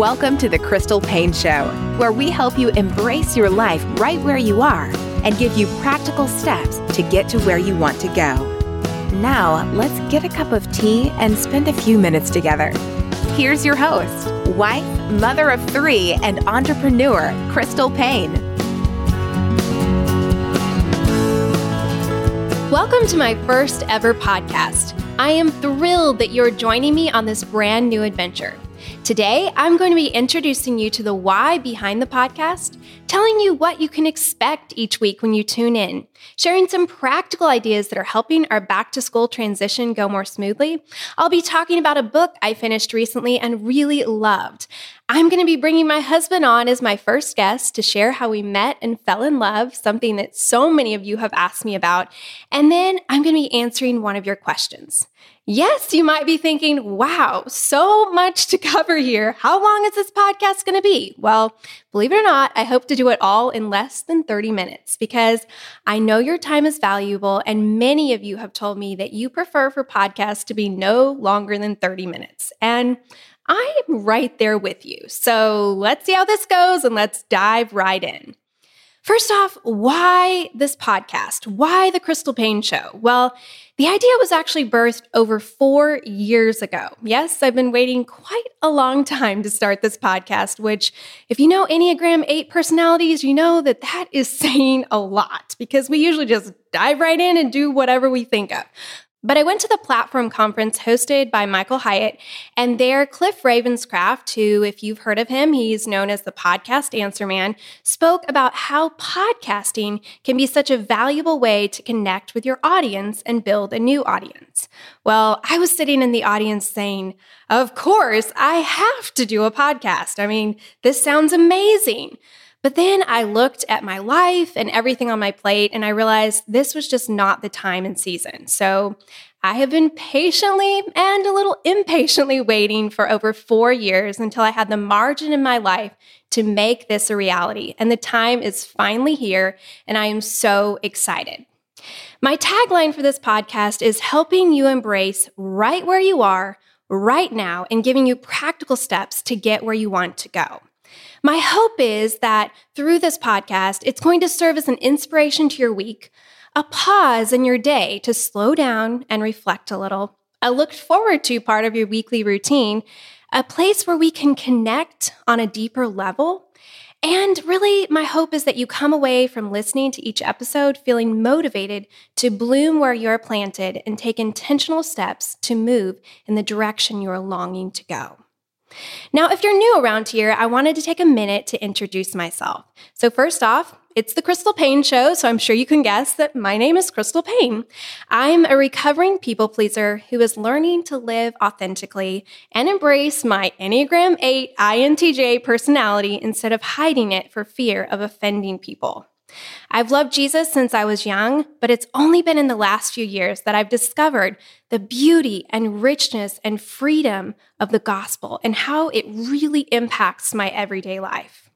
Welcome to the Crystal Paine Show, where we help you embrace your life right where you are and give you practical steps to get to where you want to go. Now, let's get a cup of tea and spend a few minutes together. Here's your host, wife, mother of three, and entrepreneur, Crystal Paine. Welcome to my first ever podcast. I am thrilled that you're joining me on this brand new adventure. Today, I'm going to be introducing you to the why behind the podcast, telling you what you can expect each week when you tune in, sharing some practical ideas that are helping our back to school transition go more smoothly. I'll be talking about a book I finished recently and really loved. I'm going to be bringing my husband on as my first guest to share how we met and fell in love, something that so many of you have asked me about. And then I'm going to be answering one of your questions. Yes, you might be thinking, wow, so much to cover here. How long is this podcast going to be? Well, believe it or not, I hope to do it all in less than 30 minutes because I know your time is valuable. And many of you have told me that you prefer for podcasts to be no longer than 30 minutes. And I am right there with you. So let's see how this goes and let's dive right in. First off, why this podcast? Why the Crystal Paine Show? Well, the idea was actually birthed over four years ago. Yes, I've been waiting quite a long time to start this podcast, which, if you know Enneagram 8 personalities, you know that that is saying a lot because we usually just dive right in and do whatever we think of. But I went to the platform conference hosted by Michael Hyatt, and there Cliff Ravenscraft, who, if you've heard of him, he's known as the podcast answer man, spoke about how podcasting can be such a valuable way to connect with your audience and build a new audience. Well, I was sitting in the audience saying, Of course, I have to do a podcast. I mean, this sounds amazing. But then I looked at my life and everything on my plate, and I realized this was just not the time and season. So I have been patiently and a little impatiently waiting for over four years until I had the margin in my life to make this a reality. And the time is finally here, and I am so excited. My tagline for this podcast is helping you embrace right where you are right now and giving you practical steps to get where you want to go. My hope is that through this podcast, it's going to serve as an inspiration to your week, a pause in your day to slow down and reflect a little, a looked forward to part of your weekly routine, a place where we can connect on a deeper level. And really, my hope is that you come away from listening to each episode feeling motivated to bloom where you're planted and take intentional steps to move in the direction you're longing to go. Now, if you're new around here, I wanted to take a minute to introduce myself. So, first off, It's the Crystal Paine Show, so I'm sure you can guess that my name is Crystal Paine. I'm a recovering people pleaser who is learning to live authentically and embrace my Enneagram 8 INTJ personality instead of hiding it for fear of offending people. I've loved Jesus since I was young, but it's only been in the last few years that I've discovered the beauty and richness and freedom of the gospel and how it really impacts my everyday life.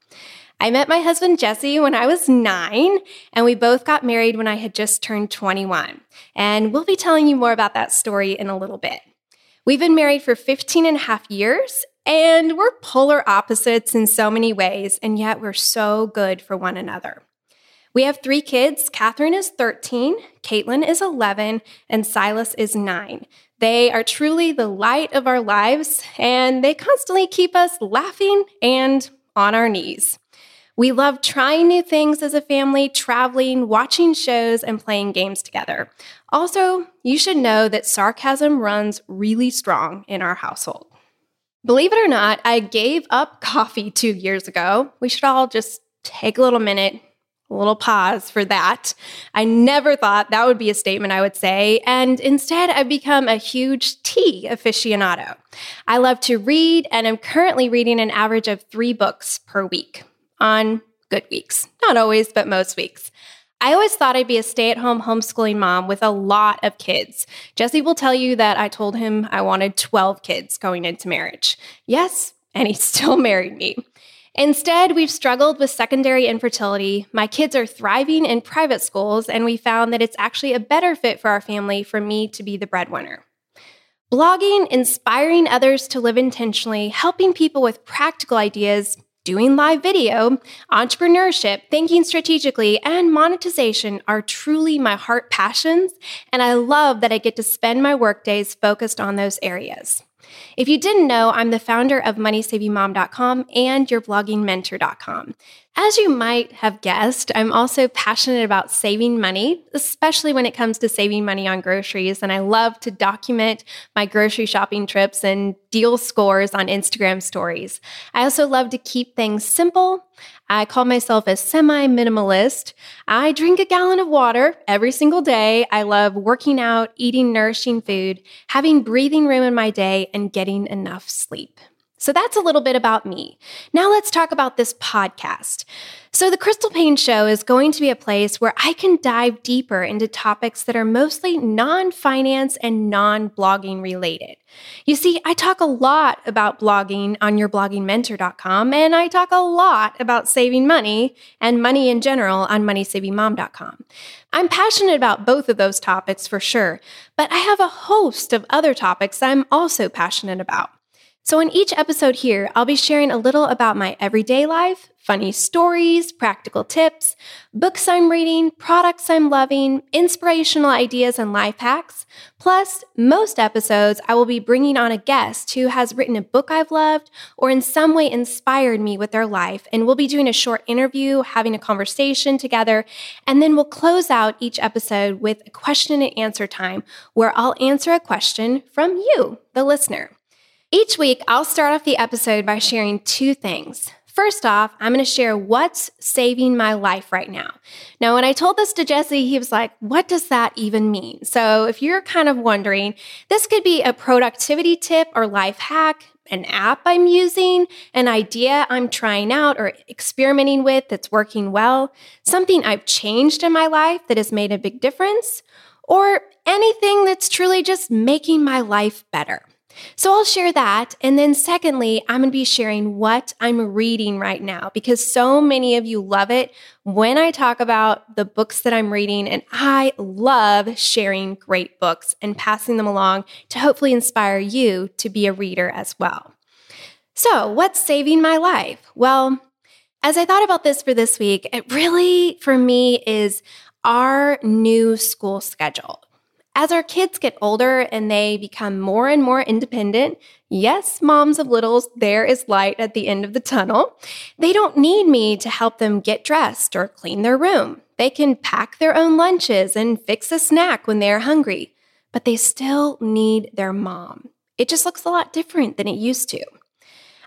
I met my husband Jesse when I was nine, and we both got married when I had just turned 21. And we'll be telling you more about that story in a little bit. We've been married for 15 and a half years, and we're polar opposites in so many ways, and yet we're so good for one another. We have three kids. Catherine is 13, Caitlin is 11, and Silas is 9. They are truly the light of our lives, and they constantly keep us laughing and on our knees. We love trying new things as a family, traveling, watching shows, and playing games together. Also, you should know that sarcasm runs really strong in our household. Believe it or not, I gave up coffee two years ago. We should all just take a little minute, a little pause for that. I never thought that would be a statement I would say, and instead I've become a huge tea aficionado. I love to read, and I'm currently reading an average of three books per week on good weeks. Not always, but most weeks. I always thought I'd be a stay at home homeschooling mom with a lot of kids. Jesse will tell you that I told him I wanted 12 kids going into marriage. Yes, and he still married me. Instead, we've struggled with secondary infertility. My kids are thriving in private schools, and we found that it's actually a better fit for our family for me to be the breadwinner. Blogging, inspiring others to live intentionally, helping people with practical ideas, doing live video, entrepreneurship, thinking strategically, and monetization are truly my heart passions, and I love that I get to spend my workdays focused on those areas. If you didn't know, I'm the founder of MoneySavingMom.com and YourBloggingMentor.com. As you might have guessed, I'm also passionate about saving money, especially when it comes to saving money on groceries. And I love to document my grocery shopping trips and deal scores on Instagram stories. I also love to keep things simple. I call myself a semi minimalist. I drink a gallon of water every single day. I love working out, eating nourishing food, having breathing room in my day, and getting enough sleep. So that's a little bit about me. Now let's talk about this podcast. So, the Crystal Paine Show is going to be a place where I can dive deeper into topics that are mostly non finance and non blogging related. You see, I talk a lot about blogging on yourbloggingmentor.com, and I talk a lot about saving money and money in general on moneysavingmom.com. I'm passionate about both of those topics for sure, but I have a host of other topics I'm also passionate about. So, in each episode here, I'll be sharing a little about my everyday life, funny stories, practical tips, books I'm reading, products I'm loving, inspirational ideas and life hacks. Plus, most episodes, I will be bringing on a guest who has written a book I've loved or in some way inspired me with their life. And we'll be doing a short interview, having a conversation together, and then we'll close out each episode with a question and answer time where I'll answer a question from you, the listener. Each week, I'll start off the episode by sharing two things. First off, I'm going to share what's saving my life right now. Now, when I told this to Jesse, he was like, What does that even mean? So, if you're kind of wondering, this could be a productivity tip or life hack, an app I'm using, an idea I'm trying out or experimenting with that's working well, something I've changed in my life that has made a big difference, or anything that's truly just making my life better. So I'll share that. And then, secondly, I'm going to be sharing what I'm reading right now because so many of you love it when I talk about the books that I'm reading. And I love sharing great books and passing them along to hopefully inspire you to be a reader as well. So, what's saving my life? Well, as I thought about this for this week, it really, for me, is our new school schedule. As our kids get older and they become more and more independent, yes, moms of littles, there is light at the end of the tunnel. They don't need me to help them get dressed or clean their room. They can pack their own lunches and fix a snack when they're hungry, but they still need their mom. It just looks a lot different than it used to.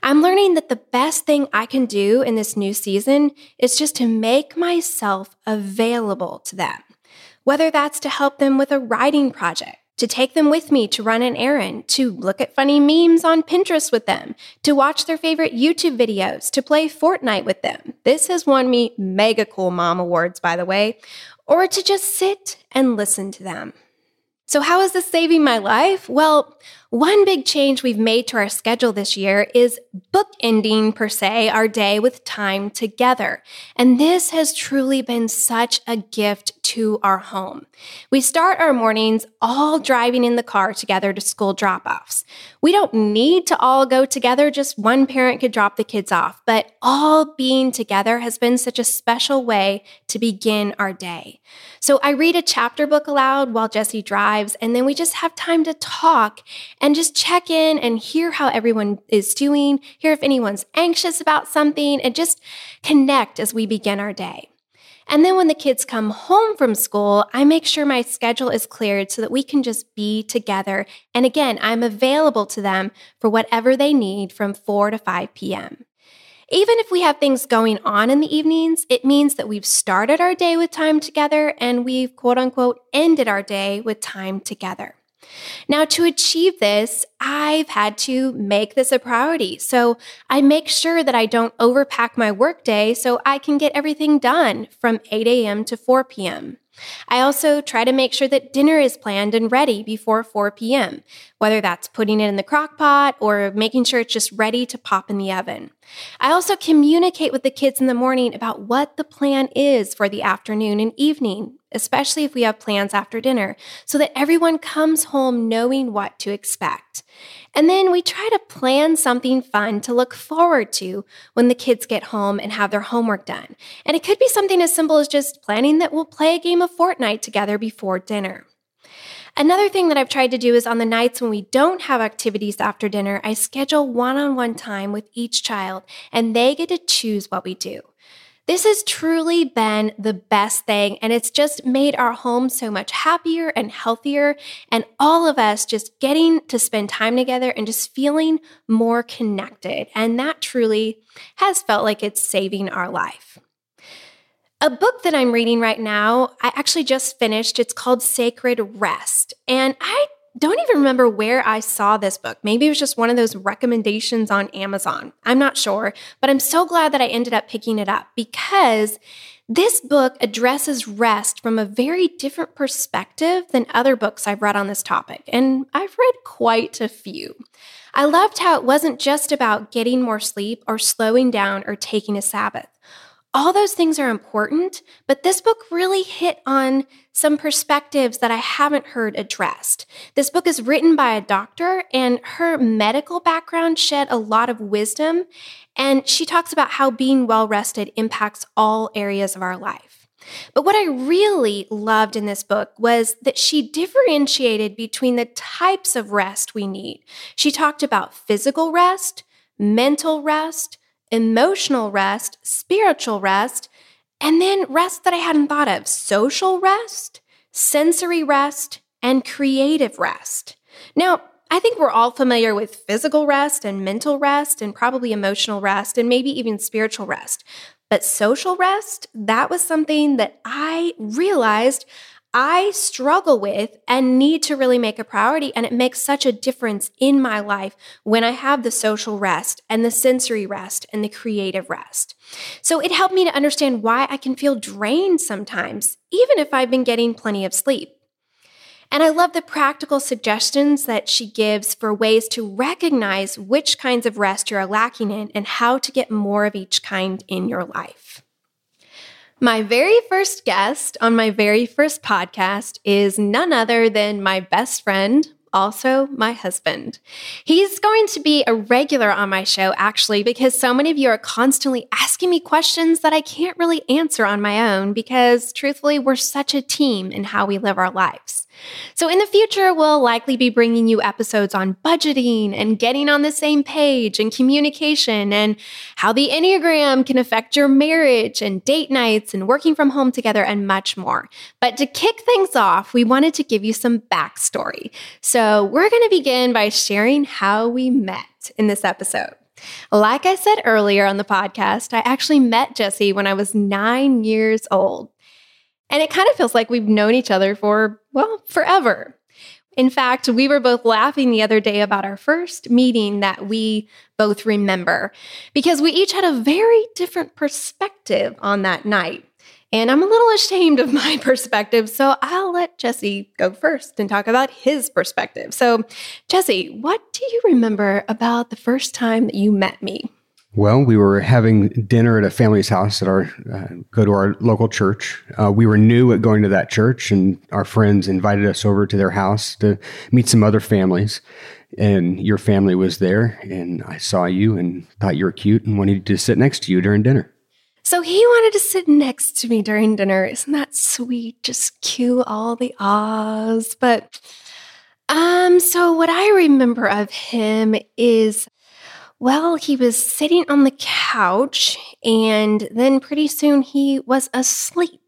I'm learning that the best thing I can do in this new season is just to make myself available to them, whether that's to help them with a writing project, to take them with me to run an errand, to look at funny memes on Pinterest with them, to watch their favorite YouTube videos, to play Fortnite with them. This has won me mega cool mom awards, by the way, or to just sit and listen to them. So, how is this saving my life? Well, one big change we've made to our schedule this year is bookending, per se, our day with time together. And this has truly been such a gift to our home. We start our mornings all driving in the car together to school drop offs. We don't need to all go together, just one parent could drop the kids off, but all being together has been such a special way to begin our day. So I read a chapter book aloud while Jesse drives, and then we just have time to talk and just check in and hear how everyone is doing, hear if anyone's anxious about something, and just connect as we begin our day. And then when the kids come home from school, I make sure my schedule is cleared so that we can just be together. And again, I'm available to them for whatever they need from 4 to 5 p.m. Even if we have things going on in the evenings, it means that we've started our day with time together and we've quote unquote ended our day with time together. Now, to achieve this, I've had to make this a priority. So I make sure that I don't overpack my workday so I can get everything done from 8 a.m. to 4 p.m. I also try to make sure that dinner is planned and ready before 4 p.m., whether that's putting it in the crock pot or making sure it's just ready to pop in the oven. I also communicate with the kids in the morning about what the plan is for the afternoon and evening especially if we have plans after dinner, so that everyone comes home knowing what to expect. And then we try to plan something fun to look forward to when the kids get home and have their homework done. And it could be something as simple as just planning that we'll play a game of Fortnite together before dinner. Another thing that I've tried to do is on the nights when we don't have activities after dinner, I schedule one on one time with each child and they get to choose what we do. This has truly been the best thing, and it's just made our home so much happier and healthier, and all of us just getting to spend time together and just feeling more connected. And that truly has felt like it's saving our life. A book that I'm reading right now, I actually just finished. It's called Sacred Rest. And I don't even remember where I saw this book. Maybe it was just one of those recommendations on Amazon. I'm not sure, but I'm so glad that I ended up picking it up because this book addresses rest from a very different perspective than other books I've read on this topic, and I've read quite a few. I loved how it wasn't just about getting more sleep or slowing down or taking a Sabbath. All those things are important, but this book really hit on some perspectives that I haven't heard addressed. This book is written by a doctor, and her medical background shed a lot of wisdom. And she talks about how being well rested impacts all areas of our life. But what I really loved in this book was that she differentiated between the types of rest we need. She talked about physical rest, mental rest, emotional rest, spiritual rest, and then rest that I hadn't thought of social rest, sensory rest, and creative rest. Now, I think we're all familiar with physical rest and mental rest and probably emotional rest and maybe even spiritual rest. But social rest, that was something that I realized I struggle with and need to really make a priority. And it makes such a difference in my life when I have the social rest and the sensory rest and the creative rest. So it helped me to understand why I can feel drained sometimes, even if I've been getting plenty of sleep. And I love the practical suggestions that she gives for ways to recognize which kinds of rest you're lacking in and how to get more of each kind in your life. My very first guest on my very first podcast is none other than my best friend, also my husband. He's going to be a regular on my show, actually, because so many of you are constantly asking me questions that I can't really answer on my own because, truthfully, we're such a team in how we live our lives. So, in the future, we'll likely be bringing you episodes on budgeting and getting on the same page and communication and how the Enneagram can affect your marriage and date nights and working from home together and much more. But to kick things off, we wanted to give you some backstory. So, we're going to begin by sharing how we met in this episode. Like I said earlier on the podcast, I actually met Jesse when I was nine years old. And it kind of feels like we've known each other for, well, forever. In fact, we were both laughing the other day about our first meeting that we both remember because we each had a very different perspective on that night. And I'm a little ashamed of my perspective, so I'll let Jesse go first and talk about his perspective. So, Jesse, what do you remember about the first time that you met me? Well, we were having dinner at a family's house at our uh, go to our local church. Uh, we were new at going to that church, and our friends invited us over to their house to meet some other families. And your family was there, and I saw you and thought you were cute and wanted to sit next to you during dinner. So he wanted to sit next to me during dinner. Isn't that sweet? Just cue all the ahs. But um, so what I remember of him is well, he was sitting on the couch, and then pretty soon he was asleep.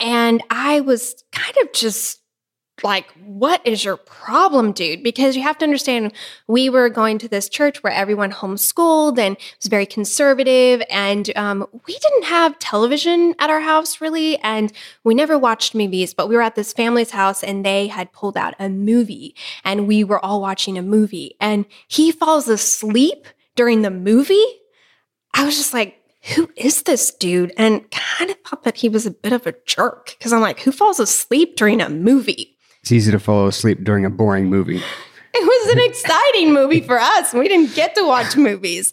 And I was kind of just like, what is your problem, dude? Because you have to understand, we were going to this church where everyone homeschooled and it was very conservative. And um, we didn't have television at our house really. And we never watched movies, but we were at this family's house and they had pulled out a movie and we were all watching a movie. And he falls asleep during the movie. I was just like, who is this dude? And kind of thought that he was a bit of a jerk because I'm like, who falls asleep during a movie? It's easy to fall asleep during a boring movie. It was an exciting movie for us. We didn't get to watch movies.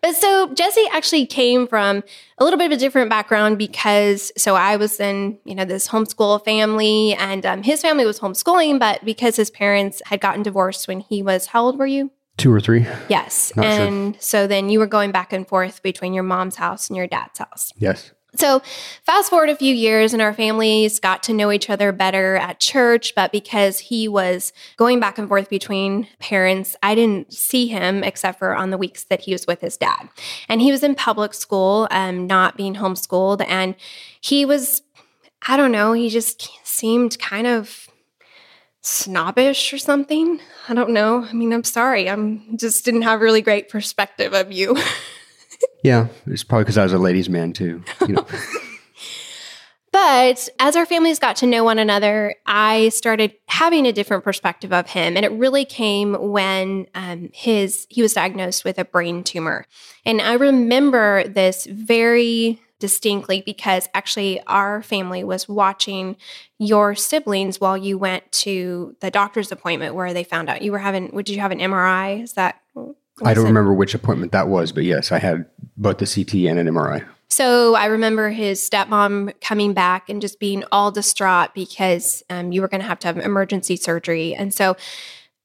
But so Jesse actually came from a little bit of a different background because so I was in, you know, this homeschool family and um, his family was homeschooling, but because his parents had gotten divorced when he was, how old were you? Two or three. Yes. Not sure. and so then you were going back and forth between your mom's house and your dad's house. Yes. So, fast forward a few years, and our families got to know each other better at church. But because he was going back and forth between parents, I didn't see him except for on the weeks that he was with his dad. And he was in public school, um, not being homeschooled. And he was, I don't know, he just seemed kind of snobbish or something. I don't know. I mean, I'm sorry. I'm just didn't have really great perspective of you. Yeah, it's probably because I was a ladies' man too. You know. But as our families got to know one another, I started having a different perspective of him, and it really came when um, his he was diagnosed with a brain tumor, and I remember this very distinctly because actually our family was watching your siblings while you went to the doctor's appointment where they found out you were having. Did you have an MRI? Is that? I don't it- remember which appointment that was, but yes, I had both the CT and an MRI. So I remember his stepmom coming back and just being all distraught because um, you were going to have to have emergency surgery. And so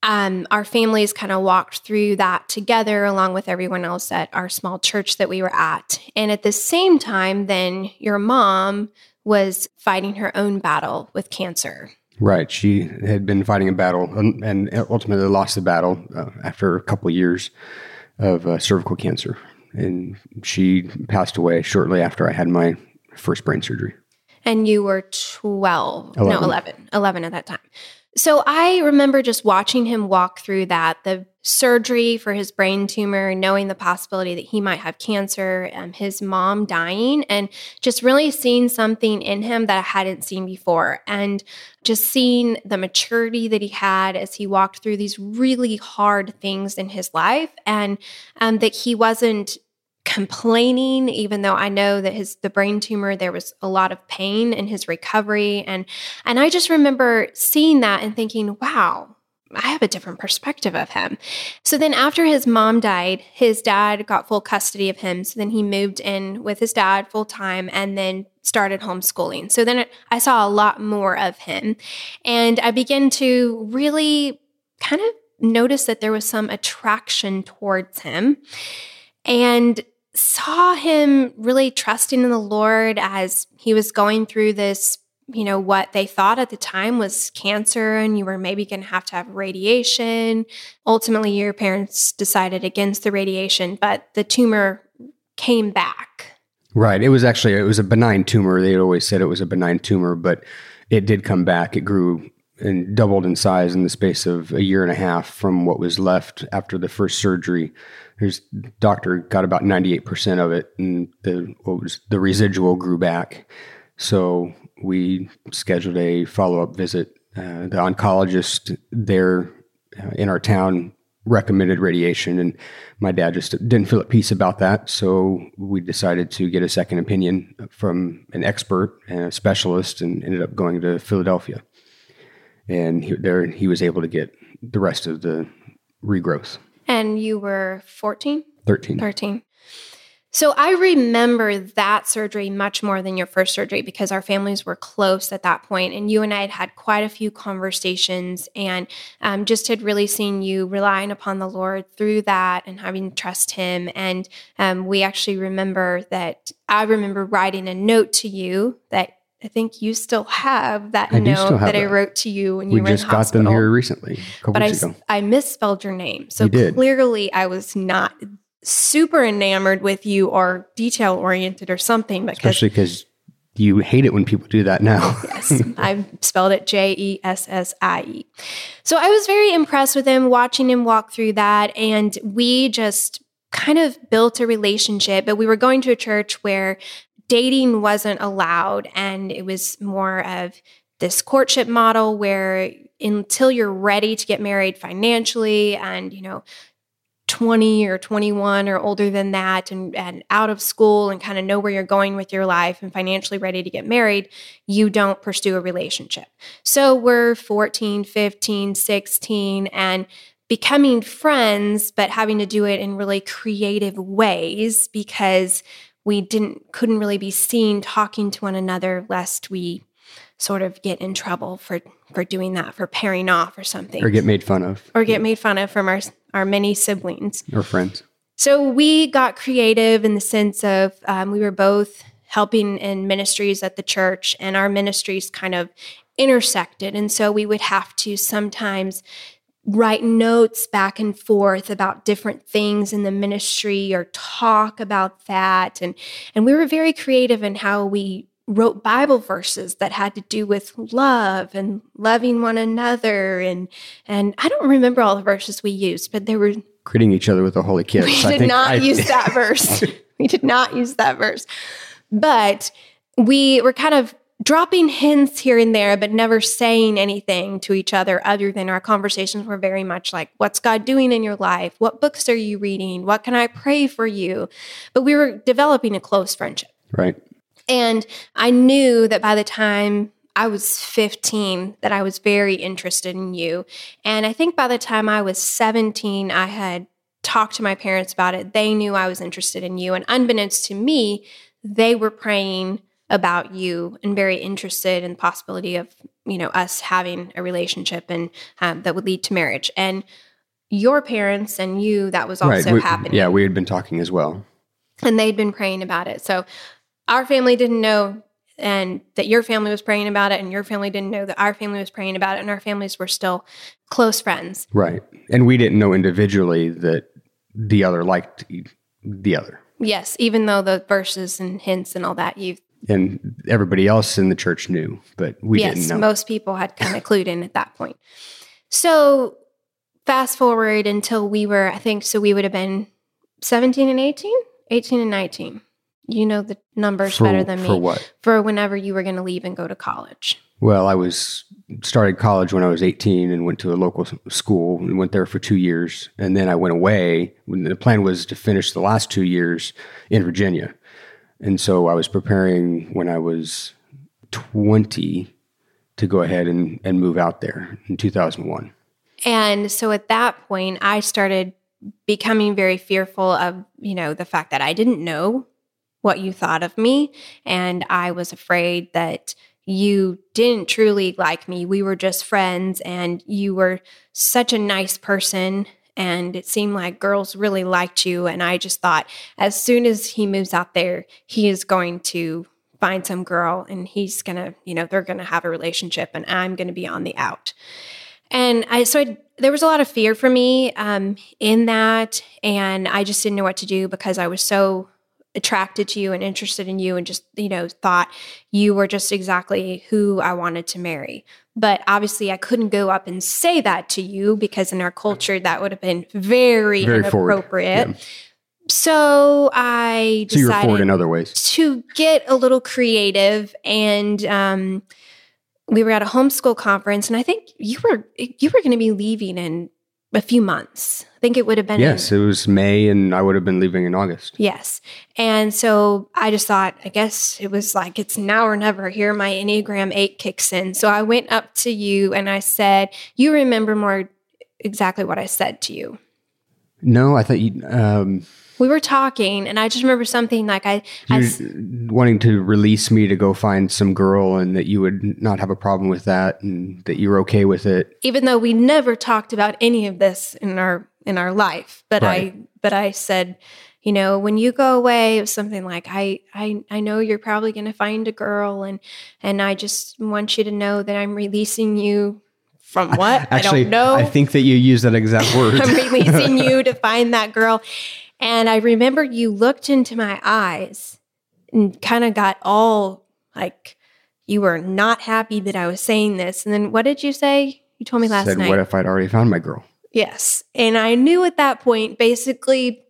um, our families kind of walked through that together along with everyone else at our small church that we were at. And at the same time, then your mom was fighting her own battle with cancer. Right. She had been fighting a battle and, and ultimately lost the battle uh, after a couple of years of uh, cervical cancer. And she passed away shortly after I had my first brain surgery. And you were 12, no, 11. 11, 11 at that time. So I remember just watching him walk through that the surgery for his brain tumor, knowing the possibility that he might have cancer, um, his mom dying, and just really seeing something in him that I hadn't seen before. And just seeing the maturity that he had as he walked through these really hard things in his life, and um, that he wasn't complaining even though i know that his the brain tumor there was a lot of pain in his recovery and and i just remember seeing that and thinking wow I have a different perspective of him. So then, after his mom died, his dad got full custody of him. So then he moved in with his dad full time and then started homeschooling. So then I saw a lot more of him. And I began to really kind of notice that there was some attraction towards him and saw him really trusting in the Lord as he was going through this you know, what they thought at the time was cancer, and you were maybe going to have to have radiation. Ultimately, your parents decided against the radiation, but the tumor came back. Right. It was actually it was a benign tumor. They always said it was a benign tumor, but it did come back. It grew and doubled in size in the space of a year and a half from what was left after the first surgery. His doctor got about 98% of it, and the what was the residual grew back. So we scheduled a follow up visit. Uh, the oncologist there uh, in our town recommended radiation, and my dad just didn't feel at peace about that. So we decided to get a second opinion from an expert and a specialist, and ended up going to Philadelphia. And he, there, he was able to get the rest of the regrowth. And you were 14? 13. 13. So I remember that surgery much more than your first surgery because our families were close at that point, and you and I had had quite a few conversations, and um, just had really seen you relying upon the Lord through that and having trust Him. And um, we actually remember that I remember writing a note to you that I think you still have that I note have that, I wrote to you when you we were in just got hospital. them here recently, a couple but I, ago. I misspelled your name. So You clearly I was not super enamored with you or detail oriented or something because Especially because you hate it when people do that now. yes, I spelled it J E S S I E. So I was very impressed with him watching him walk through that. And we just kind of built a relationship, but we were going to a church where dating wasn't allowed. And it was more of this courtship model where until you're ready to get married financially and, you know, 20 or 21 or older than that and, and out of school and kind of know where you're going with your life and financially ready to get married, you don't pursue a relationship. So we're 14, 15, 16, and becoming friends, but having to do it in really creative ways because we didn't couldn't really be seen talking to one another lest we sort of get in trouble for for doing that for pairing off or something or get made fun of or get made fun of from our our many siblings or friends. so we got creative in the sense of um, we were both helping in ministries at the church, and our ministries kind of intersected. And so we would have to sometimes write notes back and forth about different things in the ministry or talk about that. And, and we were very creative in how we wrote Bible verses that had to do with love and loving one another. And, and I don't remember all the verses we used, but there were Greeting each other with a holy kiss. we I did not I- use that verse. we did not use that verse. But we were kind of dropping hints here and there, but never saying anything to each other other than our conversations were very much like, What's God doing in your life? What books are you reading? What can I pray for you? But we were developing a close friendship. Right. And I knew that by the time I was 15 that I was very interested in you. And I think by the time I was 17 I had talked to my parents about it. They knew I was interested in you and unbeknownst to me, they were praying about you and very interested in the possibility of, you know, us having a relationship and um, that would lead to marriage. And your parents and you that was also right. We- happening Yeah, we had been talking as well. and they'd been praying about it. So our family didn't know and that your family was praying about it and your family didn't know that our family was praying about it and our families were still close friends. Right. And we didn't know individually that the other liked the other. Yes, even though the verses and hints and all that you And everybody else in the church knew, but we yes, didn't know. most people had kind of clued in at that point. So fast forward until we were I think so we would have been 17 and 18, 18 and 19. You know the numbers for, better than me. For what? For whenever you were going to leave and go to college. Well, I was started college when I was 18 and went to a local school and went there for two years. And then I went away. The plan was to finish the last two years in Virginia. And so I was preparing when I was 20 to go ahead and, and move out there in 2001. And so at that point, I started becoming very fearful of, you know, the fact that I didn't know what you thought of me. And I was afraid that you didn't truly like me. We were just friends, and you were such a nice person. And it seemed like girls really liked you. And I just thought, as soon as he moves out there, he is going to find some girl and he's going to, you know, they're going to have a relationship and I'm going to be on the out. And I so I, there was a lot of fear for me um, in that, and I just didn't know what to do because I was so attracted to you and interested in you and just, you know, thought you were just exactly who I wanted to marry. But obviously, I couldn't go up and say that to you because in our culture, that would have been very, Very inappropriate. Yeah. So I So you're forward in other ways. to get a little creative and um, we were at a homeschool conference and i think you were you were going to be leaving in a few months. I think it would have been in- Yes, it was May, and I would have been leaving in August. yes. And so i just thought i guess it was like it's now or never. Here my enneagram 8 kicks in. So i went up to you and i said you remember more exactly what i said to you. No, I thought you um, we were talking and i just remember something like i, I wanting to release me to go find some girl, and that you would not have a problem with that, and that you were okay with it. even though we never talked about any of this in our in our life but Right. i but i said you know when you go away it was something like i i i know you're probably going to find a girl and and i just want you to know that i'm releasing you from what Actually, i don't know I think that you used that exact word. i'm releasing you to find that girl and i remember you looked into my eyes and kind of got all like you were not happy that i was saying this and then what did you say you told me last Said, night "What if I'd already found my girl?" Yes. And I knew at that point, basically,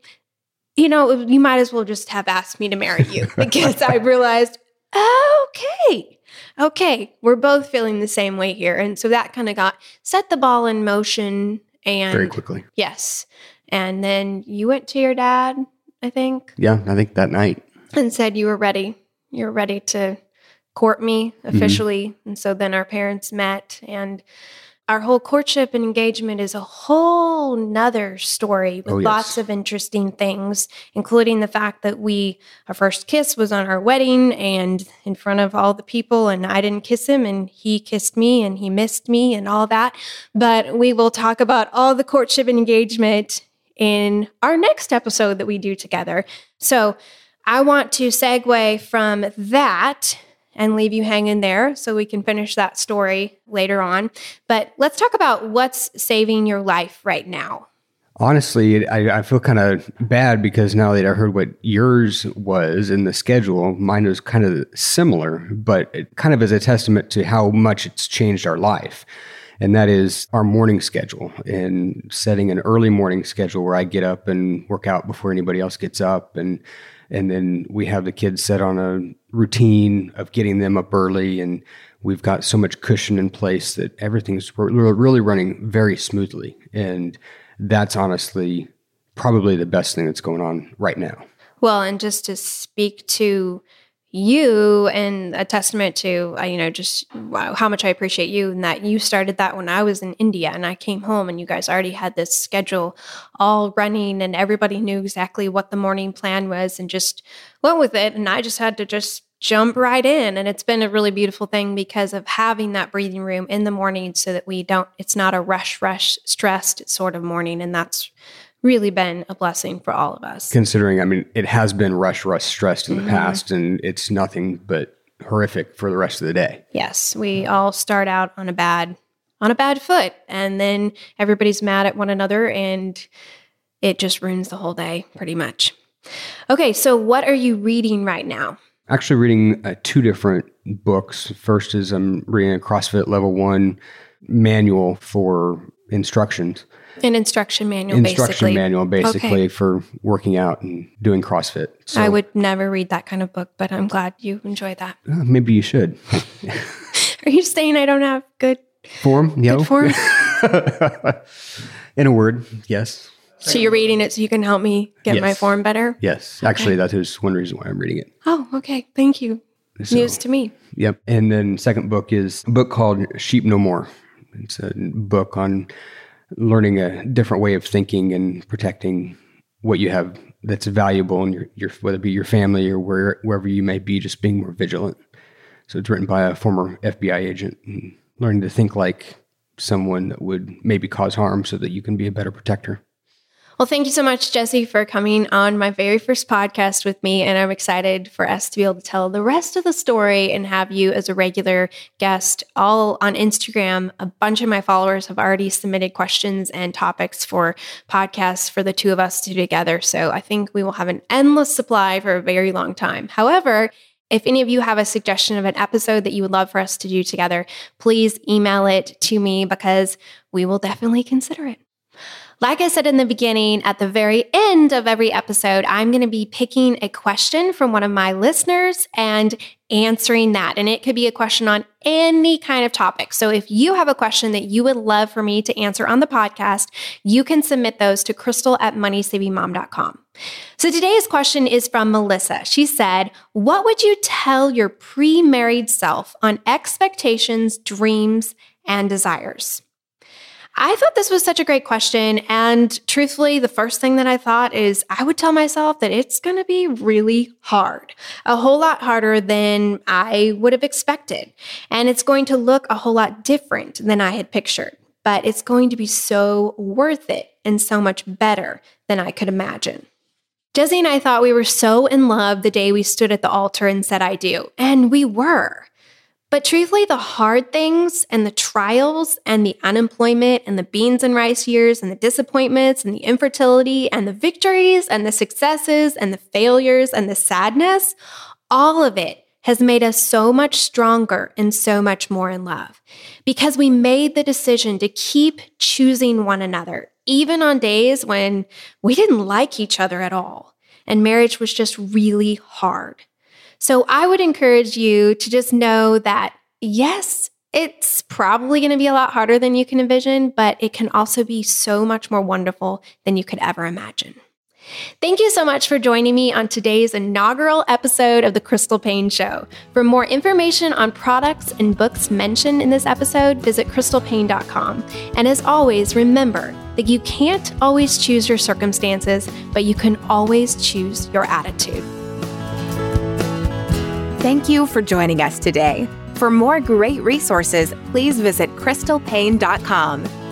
you know, you might as well just have asked me to marry you because I realized, okay, okay, we're both feeling the same way here. And so that kind of got set the ball in motion. And Very quickly. yes. And then you went to your dad, I think, Yeah, I think that night. and said you were ready. You were ready to court me mm-hmm. officially. And so then our parents met and our whole courtship and engagement is a whole nother story with Oh, yes. lots of interesting things, including the fact that we, our first kiss was on our wedding and in front of all the people, and I didn't kiss him, and he kissed me, and he missed me, and all that. But we will talk about all the courtship and engagement in our next episode that we do together. So I want to segue from that and leave you hanging there so we can finish that story later on. But let's talk about what's saving your life right now. Honestly, I, I feel kind of bad because now that I heard what yours was in the schedule, mine was kind of similar, but it kind of is a testament to how much it's changed our life. And that is our morning schedule and setting an early morning schedule where I get up and work out before anybody else gets up. And, and then we have the kids set on a routine of getting them up early. And we've got so much cushion in place that everything's really running very smoothly. And that's honestly probably the best thing that's going on right now. Well, and just to speak to you and a testament to uh, you know just wow, how much I appreciate you and that you started that when I was in India and I came home and you guys already had this schedule all running and everybody knew exactly what the morning plan was and just went with it. And I just had to just jump right in. And it's been a really beautiful thing because of having that breathing room in the morning so that we don't it's not a rush rush stressed sort of morning. And that's really been a blessing for all of us. Considering, I mean, it has been rush, rush, stressed in the past, and it's nothing but horrific for the rest of the day. Yes, we all start out on a bad on a bad foot and then everybody's mad at one another and it just ruins the whole day pretty much. Okay, so what are you reading right now? Actually, reading uh, two different books. First is I'm reading a CrossFit Level One manual for instructions, An instruction manual instruction basically. manual basically Okay. for working out and doing CrossFit. So I would never read that kind of book, but I'm glad you enjoy that. uh, maybe you should Are you saying I don't have good form. Yeah, good form? in a word, yes, so you're reading it so you can help me get my form better? yes. Actually, that is one reason why I'm reading it. Oh, okay. Thank you. So- News to me. Yep. And then second book is a book called Sheep No More. It's a book on learning a different way of thinking and protecting what you have that's valuable in your, your whether it be your family or where, wherever you may be, just being more vigilant. So it's written by a former FBI agent learning to think like someone that would maybe cause harm so that you can be a better protector. Well, thank you so much, Jesse, for coming on my very first podcast with me. And I'm excited for us to be able to tell the rest of the story and have you as a regular guest all on Instagram. A bunch of my followers have already submitted questions and topics for podcasts for the two of us to do together. So I think we will have an endless supply for a very long time. However, if any of you have a suggestion of an episode that you would love for us to do together, please email it to me because we will definitely consider it. Like I said in the beginning, at the very end of every episode, I'm going to be picking a question from one of my listeners and answering that. And it could be a question on any kind of topic. So if you have a question that you would love for me to answer on the podcast, you can submit those to crystal at moneysavingmom.com. So today's question is from Melissa. She said, What would you tell your pre married self on expectations, dreams, and desires? I thought this was such a great question. And truthfully, the first thing that I thought is I would tell myself that it's going to be really hard, a whole lot harder than I would have expected. And it's going to look a whole lot different than I had pictured, but it's going to be so worth it and so much better than I could imagine. Jesse and I thought we were so in love the day we stood at the altar and said, I do. And we were. But truthfully, the hard things and the trials and the unemployment and the beans and rice years and the disappointments and the infertility and the victories and the successes and the failures and the sadness, all of it has made us so much stronger and so much more in love because we made the decision to keep choosing one another, even on days when we didn't like each other at all and marriage was just really hard. So I would encourage you to just know that yes, it's probably going to be a lot harder than you can envision, but it can also be so much more wonderful than you could ever imagine. Thank you so much for joining me on today's inaugural episode of The Crystal Paine Show. For more information on products and books mentioned in this episode, visit crystalpaine.com. And as always, remember that you can't always choose your circumstances, but you can always choose your attitude. Thank you for joining us today. For more great resources, please visit crystalpaine.com.